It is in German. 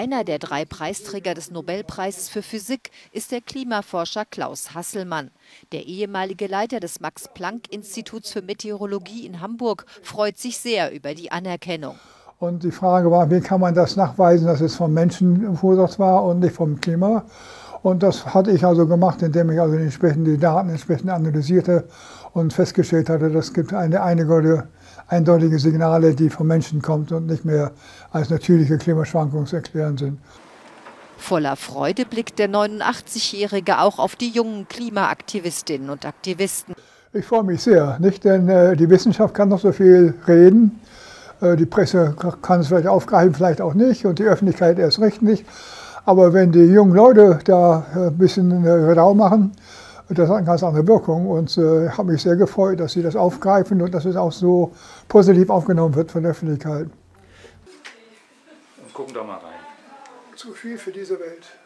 Einer der drei Preisträger des Nobelpreises für Physik ist der Klimaforscher Klaus Hasselmann. Der ehemalige Leiter des Max-Planck-Instituts für Meteorologie in Hamburg freut sich sehr über die Anerkennung. Und die Frage war, wie kann man das nachweisen, dass es vom Menschen verursacht war und nicht vom Klima? Und das hatte ich also gemacht, indem ich also entsprechend die Daten entsprechend analysierte und festgestellt hatte, dass es eine, einige eindeutige Signale, die vom Menschen kommen und nicht mehr als natürliche Klimaschwankungen zu erklären sind. Voller Freude blickt der 89-Jährige auch auf die jungen Klimaaktivistinnen und Aktivisten. Ich freue mich sehr, nicht? denn äh, die Wissenschaft kann noch so viel reden. Äh, die Presse kann es vielleicht aufgreifen, vielleicht auch nicht und die Öffentlichkeit erst recht nicht. Aber wenn die jungen Leute da äh, ein bisschen Radau machen, das hat eine ganz andere Wirkung und äh, habe mich sehr gefreut, dass Sie das aufgreifen und dass es auch so positiv aufgenommen wird von der Öffentlichkeit. Und gucken da mal rein. Zu viel für diese Welt.